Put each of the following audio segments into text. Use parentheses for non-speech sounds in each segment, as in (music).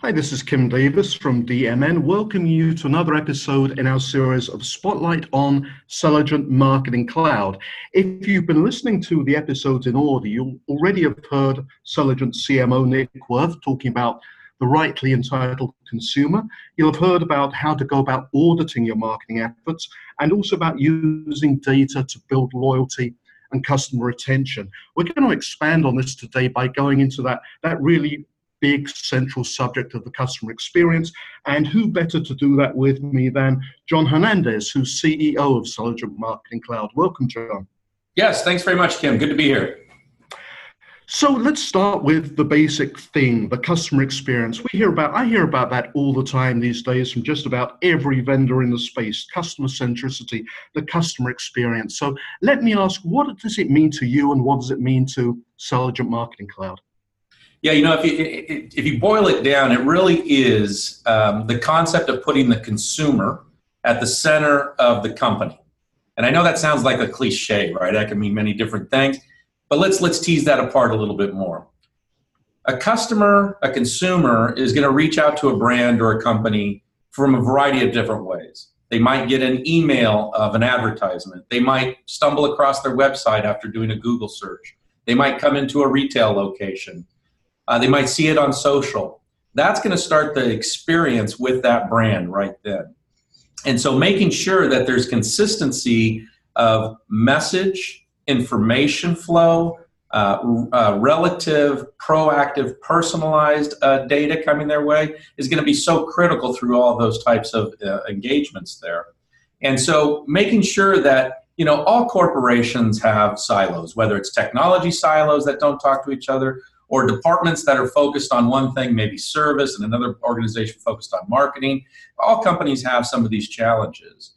Hi, this is Kim Davis from DMN, welcoming you to another episode in our series of Spotlight on Selligent Marketing Cloud. If you've been listening to the episodes in order, you'll already have heard Selligent CMO Nick Worth talking about the rightly entitled consumer. You'll have heard about how to go about auditing your marketing efforts and also about using data to build loyalty and customer retention. We're going to expand on this today by going into that, that really big central subject of the customer experience. And who better to do that with me than John Hernandez, who's CEO of Selligent Marketing Cloud. Welcome, John. Yes, thanks very much, Kim. Good to be here. So let's start with the basic thing, the customer experience. We hear about I hear about that all the time these days from just about every vendor in the space, customer centricity, the customer experience. So let me ask, what does it mean to you and what does it mean to Selligent Marketing Cloud? Yeah, you know, if you if you boil it down, it really is um, the concept of putting the consumer at the center of the company. And I know that sounds like a cliche, right? That can mean many different things. But let's let's tease that apart a little bit more. A customer, a consumer is going to reach out to a brand or a company from a variety of different ways. They might get an email of an advertisement. They might stumble across their website after doing a Google search. They might come into a retail location. Uh, they might see it on social. That's going to start the experience with that brand right then. And so making sure that there's consistency of message, information flow, uh, uh, relative, proactive, personalized uh, data coming their way is going to be so critical through all those types of uh, engagements there. And so making sure that you know all corporations have silos, whether it's technology silos that don't talk to each other, or departments that are focused on one thing, maybe service, and another organization focused on marketing. All companies have some of these challenges.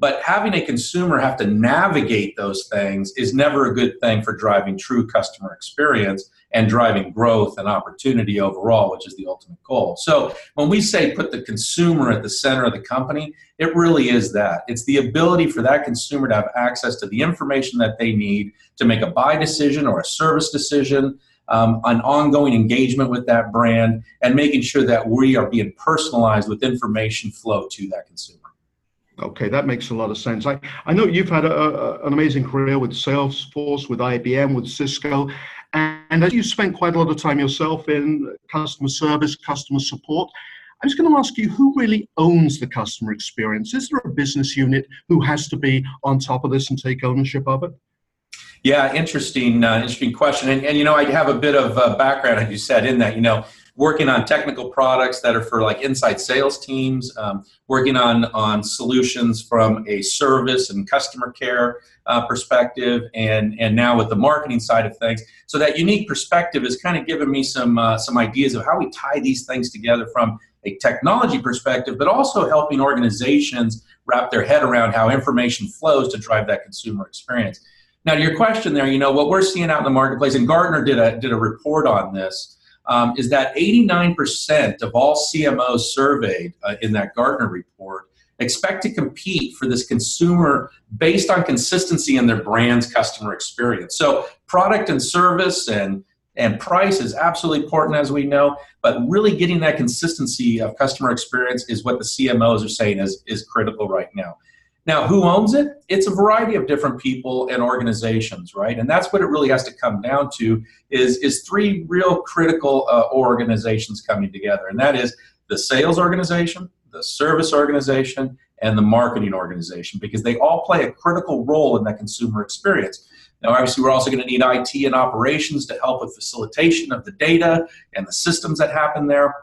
But having a consumer have to navigate those things is never a good thing for driving true customer experience and driving growth and opportunity overall, which is the ultimate goal. So when we say put the consumer at the center of the company, it really is that. It's the ability for that consumer to have access to the information that they need to make a buy decision or a service decision. Um, an ongoing engagement with that brand and making sure that we are being personalized with information flow to that consumer. Okay, that makes a lot of sense. I, I know you've had a, a, an amazing career with Salesforce, with IBM, with Cisco, and, and you spent quite a lot of time yourself in customer service, customer support, I was going to ask you who really owns the customer experience? Is there a business unit who has to be on top of this and take ownership of it? Yeah, interesting, uh, interesting question. And, and, you know, I have a bit of uh, background, as you said, in that. You know, working on technical products that are for like inside sales teams, um, working on on solutions from a service and customer care uh, perspective, and and now with the marketing side of things. So that unique perspective has kind of given me some uh, some ideas of how we tie these things together from a technology perspective, but also helping organizations wrap their head around how information flows to drive that consumer experience. Now, to your question there, you know what we're seeing out in the marketplace, and Gartner did a did a report on this um, is that 89% of all CMOs surveyed uh, in that Gartner report expect to compete for this consumer based on consistency in their brand's customer experience. So, product and service and and price is absolutely important, as we know, but really getting that consistency of customer experience is what the CMOs are saying is, is critical right now. Now, who owns it? It's a variety of different people and organizations, right? And that's what it really has to come down to is, is three real critical uh, organizations coming together. And that is the sales organization, the service organization, and the marketing organization, because they all play a critical role in that consumer experience. Now, obviously, we're also going to need IT and operations to help with facilitation of the data and the systems that happen there.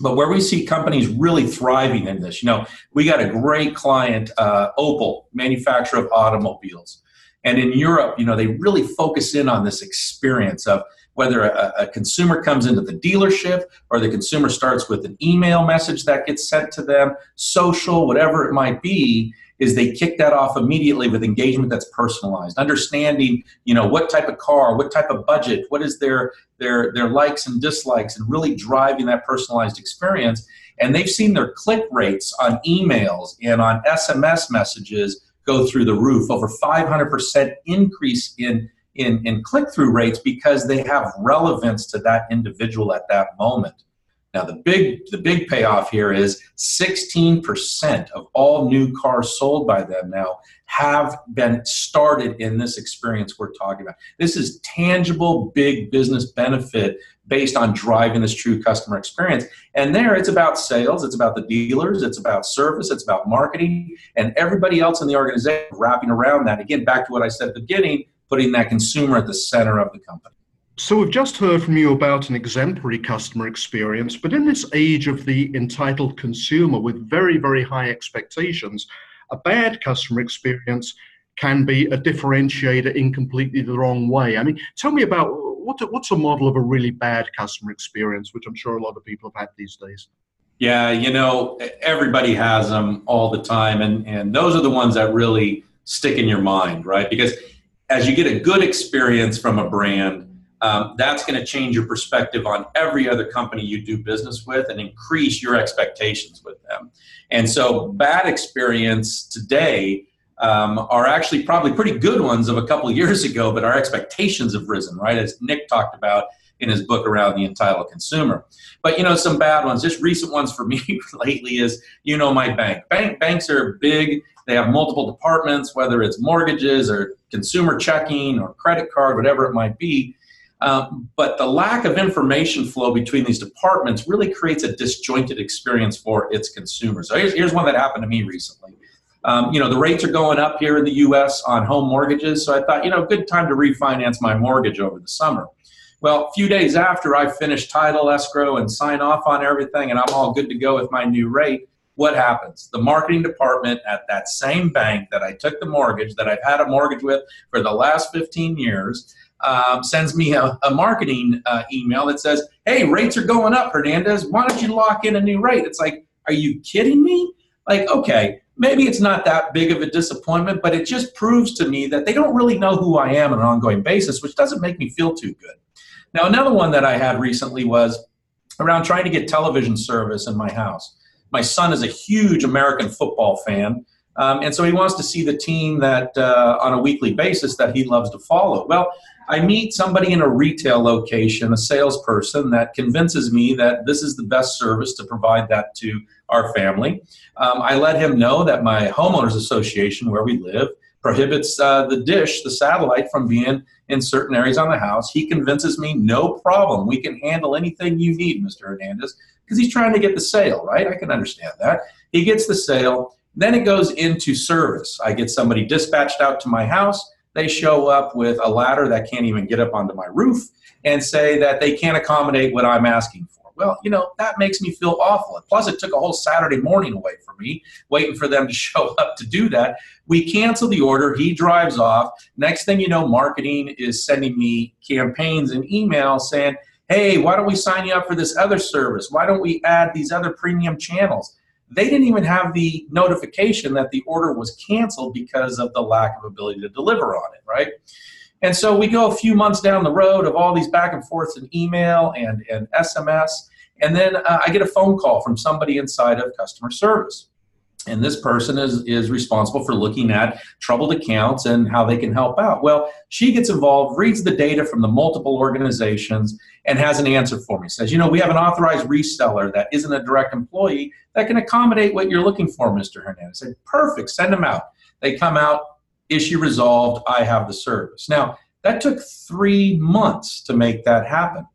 But where we see companies really thriving in this, you know, we got a great client, uh, Opel, manufacturer of automobiles. And in Europe, you know, they really focus in on this experience of whether a, a, consumer comes into the dealership or the consumer starts with an email message that gets sent to them, social, whatever it might be, is they kick that off immediately with engagement that's personalized understanding you know what type of car what type of budget what is their their their likes and dislikes and really driving that personalized experience. And they've seen their click rates on emails and on sms messages go through the roof over 500% increase in in, in click-through rates because they have relevance to that individual at that moment Now the big the big payoff here is 16% of all new cars sold by them now have been started in this experience we're talking about. This is tangible big business benefit based on driving this true customer experience. And there it's about sales, it's about the dealers, it's about service, it's about marketing, and everybody else in the organization wrapping around that. Again, back to what I said at the beginning, putting that consumer at the center of the company. So, we've just heard from you about an exemplary customer experience, but in this age of the entitled consumer with very, very high expectations, a bad customer experience can be a differentiator in completely the wrong way. I mean, tell me about what's a, what's a model of a really bad customer experience, which I'm sure a lot of people have had these days. Yeah, you know, everybody has them all the time, and and those are the ones that really stick in your mind, right? Because as you get a good experience from a brand um, that's going to change your perspective on every other company you do business with and increase your expectations with them. And so, bad experience today um, are actually probably pretty good ones of a couple of years ago, but our expectations have risen, right? As Nick talked about in his book around the entitled consumer. But you know, some bad ones, just recent ones for (laughs) me lately is you know my bank. Bank banks are big. They have multiple departments, whether it's mortgages or consumer checking or credit card, whatever it might be um, but the lack of information flow between these departments really creates a disjointed experience for its consumers. So here's, here's one that happened to me recently. Um, you know, the rates are going up here in the U.S. on home mortgages, so I thought, you know, good time to refinance my mortgage over the summer. Well, a few days after I finish title escrow and sign off on everything, and I'm all good to go with my new rate, what happens? The marketing department at that same bank that I took the mortgage, that I've had a mortgage with for the last 15 years, um, sends me a, a marketing uh, email that says, "Hey, rates are going up, Hernandez. Why don't you lock in a new rate?" It's like, are you kidding me? Like, okay, maybe it's not that big of a disappointment, but it just proves to me that they don't really know who I am on an ongoing basis, which doesn't make me feel too good. Now, another one that I had recently was around trying to get television service in my house. My son is a huge American football fan. Um, and so he wants to see the team that uh, on a weekly basis that he loves to follow. Well, I meet somebody in a retail location, a salesperson that convinces me that this is the best service to provide that to our family. Um, I let him know that my homeowners association, where we live, prohibits uh, the dish, the satellite, from being in certain areas on the house. He convinces me, no problem, we can handle anything you need, Mr. Hernandez, because he's trying to get the sale, right? I can understand that. He gets the sale. Then it goes into service. I get somebody dispatched out to my house they show up with a ladder that can't even get up onto my roof and say that they can't accommodate what I'm asking for. Well, you know, that makes me feel awful. Plus, it took a whole Saturday morning away from me, waiting for them to (laughs) show up to do that. We cancel the order. He drives off. Next thing you know, marketing is sending me campaigns and emails saying, hey, why don't we sign you up for this other service? Why don't we add these other premium channels? They didn't even have the notification that the order was canceled because of the lack of ability to deliver on it, right? And so we go a few months down the road of all these back and forths in email and, and SMS. And then uh, I get a phone call from somebody inside of customer service and this person is is responsible for looking at troubled accounts and how they can help out. Well she gets involved reads the data from the multiple organizations and has an answer for me. Says you know we have an authorized reseller that isn't a direct employee that can accommodate what you're looking for mr hernandez. I said perfect. Send them out. They come out issue resolved i have the service. Now that took three months to make that happen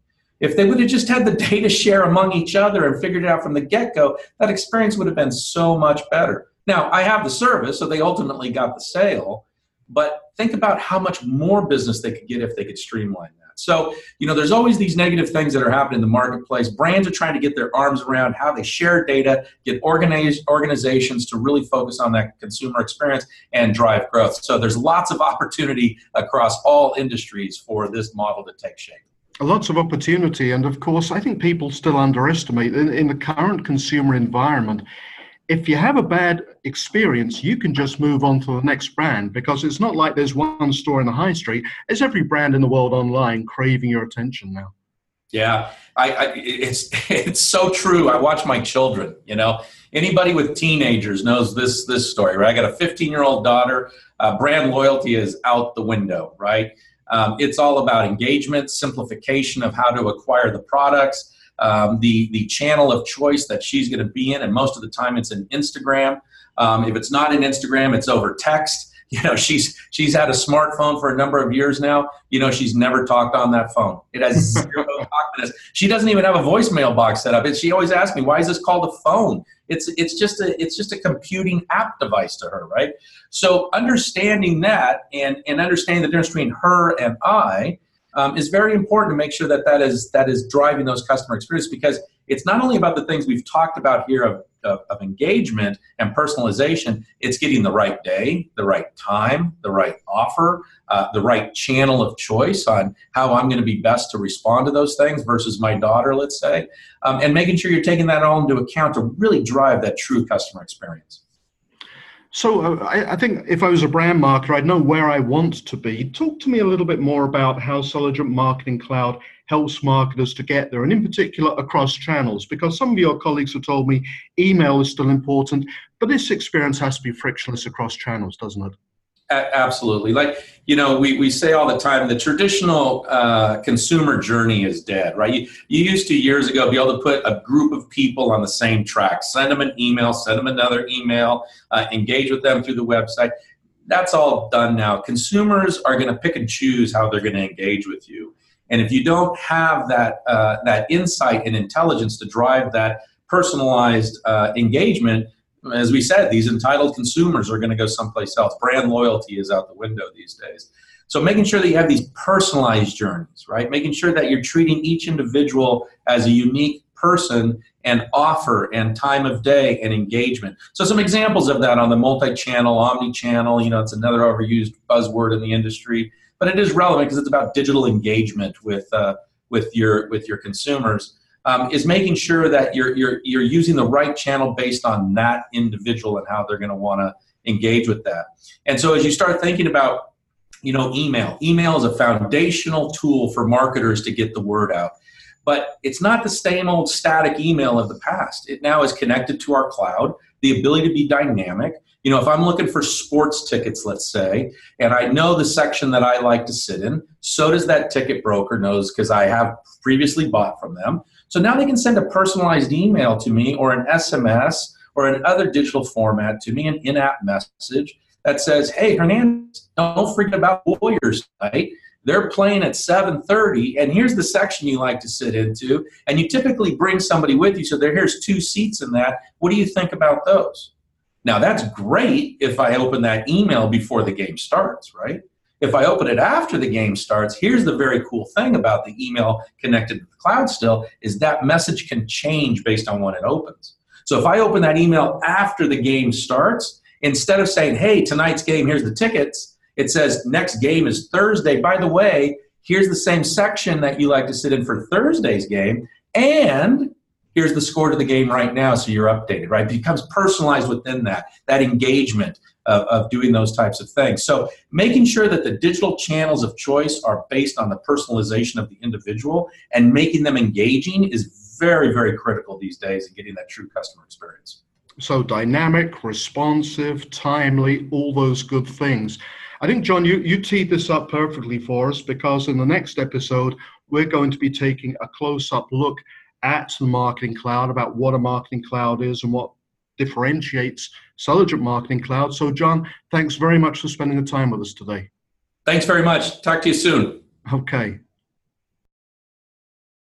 if they would have just had the data share among each other and figured it out from the get go, that experience would have been so much better. Now, I have the service, so they ultimately got the sale, but think about how much more business they could get if they could streamline that. So, you know, there's always these negative things that are happening in the marketplace. Brands are trying to get their arms around how they share data, get organized organizations to really focus on that consumer experience and drive growth. So, there's lots of opportunity across all industries for this model to take shape lots of opportunity. And of course, I think people still underestimate in, in, the current consumer environment. If you have a bad experience, you can just move on to the next brand because it's not like there's one store in the high street. There's every brand in the world online craving your attention now. Yeah, I, I, it's it's so true. I watch my children. You know, anybody with teenagers knows this this story. Right? I got a 15 year old daughter. Uh, brand loyalty is out the window. Right? Um, it's all about engagement, simplification of how to acquire the products. um, the the channel of choice that she's going to be in, and most of the time it's in Instagram. Um, if it's not in Instagram, it's over text. (laughs) You know, she's she's had a smartphone for a number of years now. You know, she's never talked on that phone. It has (laughs) zero talk She doesn't even have a voicemail box set up. And she always asks me, "Why is this called a phone?" It's it's just a it's just a computing app device to her, right? So understanding that and and understanding the difference between her and I um, is very important to make sure that that is that is driving those customer experience because it's not only about the things we've talked about here of, of, of, engagement and personalization it's getting the right day the right time the right offer uh, the right channel of choice on how i'm going to be best to respond to those things versus my daughter let's say um, and making sure you're taking that all into account to really drive that true customer experience so uh, I, I, think if I was a brand marketer, I'd know where I want to be. Talk to me a little bit more about how Selligent Marketing Cloud helps marketers to get there, and in particular across channels, because some of your colleagues have told me email is still important, but this experience has to be frictionless across channels, doesn't it? Absolutely. Like, you know, we, we say all the time the traditional uh, consumer journey is dead, right? You, you used to years ago be able to put a group of people on the same track, send them an email, send them another email, uh, engage with them through the website. That's all done now. Consumers are going to pick and choose how they're going to engage with you. And if you don't have that, uh, that insight and intelligence to drive that personalized uh, engagement, as we said, these entitled consumers are going to go someplace else. Brand loyalty is out the window these days. So making sure that you have these personalized journeys, right? Making sure that you're treating each individual as a unique person and offer and time of day and engagement. So some examples of that on the multi-channel, omni-channel, you know, it's another overused buzzword in the industry, but it is relevant because it's about digital engagement with uh, with your with your consumers um, is making sure that you're, you're, you're using the right channel based on that individual and how they're going to want to engage with that. And so as you start thinking about, you know, email, email is a foundational tool for marketers to get the word out. But it's not the same old static email of the past. It now is connected to our cloud, the ability to be dynamic. You know, if I'm looking for sports tickets, let's say, and I know the section that I like to sit in, so does that ticket broker knows because I have previously bought from them. So now they can send a personalized email to me or an SMS or an other digital format to me, an in-app message that says, hey, Hernandez, don't forget about Warriors tonight. They're playing at 7.30, and here's the section you like to sit into. And you typically bring somebody with you, so there here's two seats in that. What do you think about those? Now, that's great if I open that email before the game starts, right? If I open it after the game starts, here's the very cool thing about the email connected to the cloud still is that message can change based on when it opens. So if I open that email after the game starts, instead of saying, hey, tonight's game, here's the tickets, it says next game is Thursday. By the way, here's the same section that you like to sit in for Thursday's game. And here's the score to the game right now so you're updated right it becomes personalized within that that engagement of, of doing those types of things. So making sure that the digital channels of choice are based on the personalization of the individual and making them engaging is very very critical these days in getting that true customer experience. So dynamic responsive timely all those good things. I think, John, you, you teed this up perfectly for us because in the next episode, we're going to be taking a close up look at the Marketing Cloud about what a Marketing Cloud is and what differentiates Selligent Marketing Cloud. So, John, thanks very much for spending the time with us today. Thanks very much. Talk to you soon. Okay.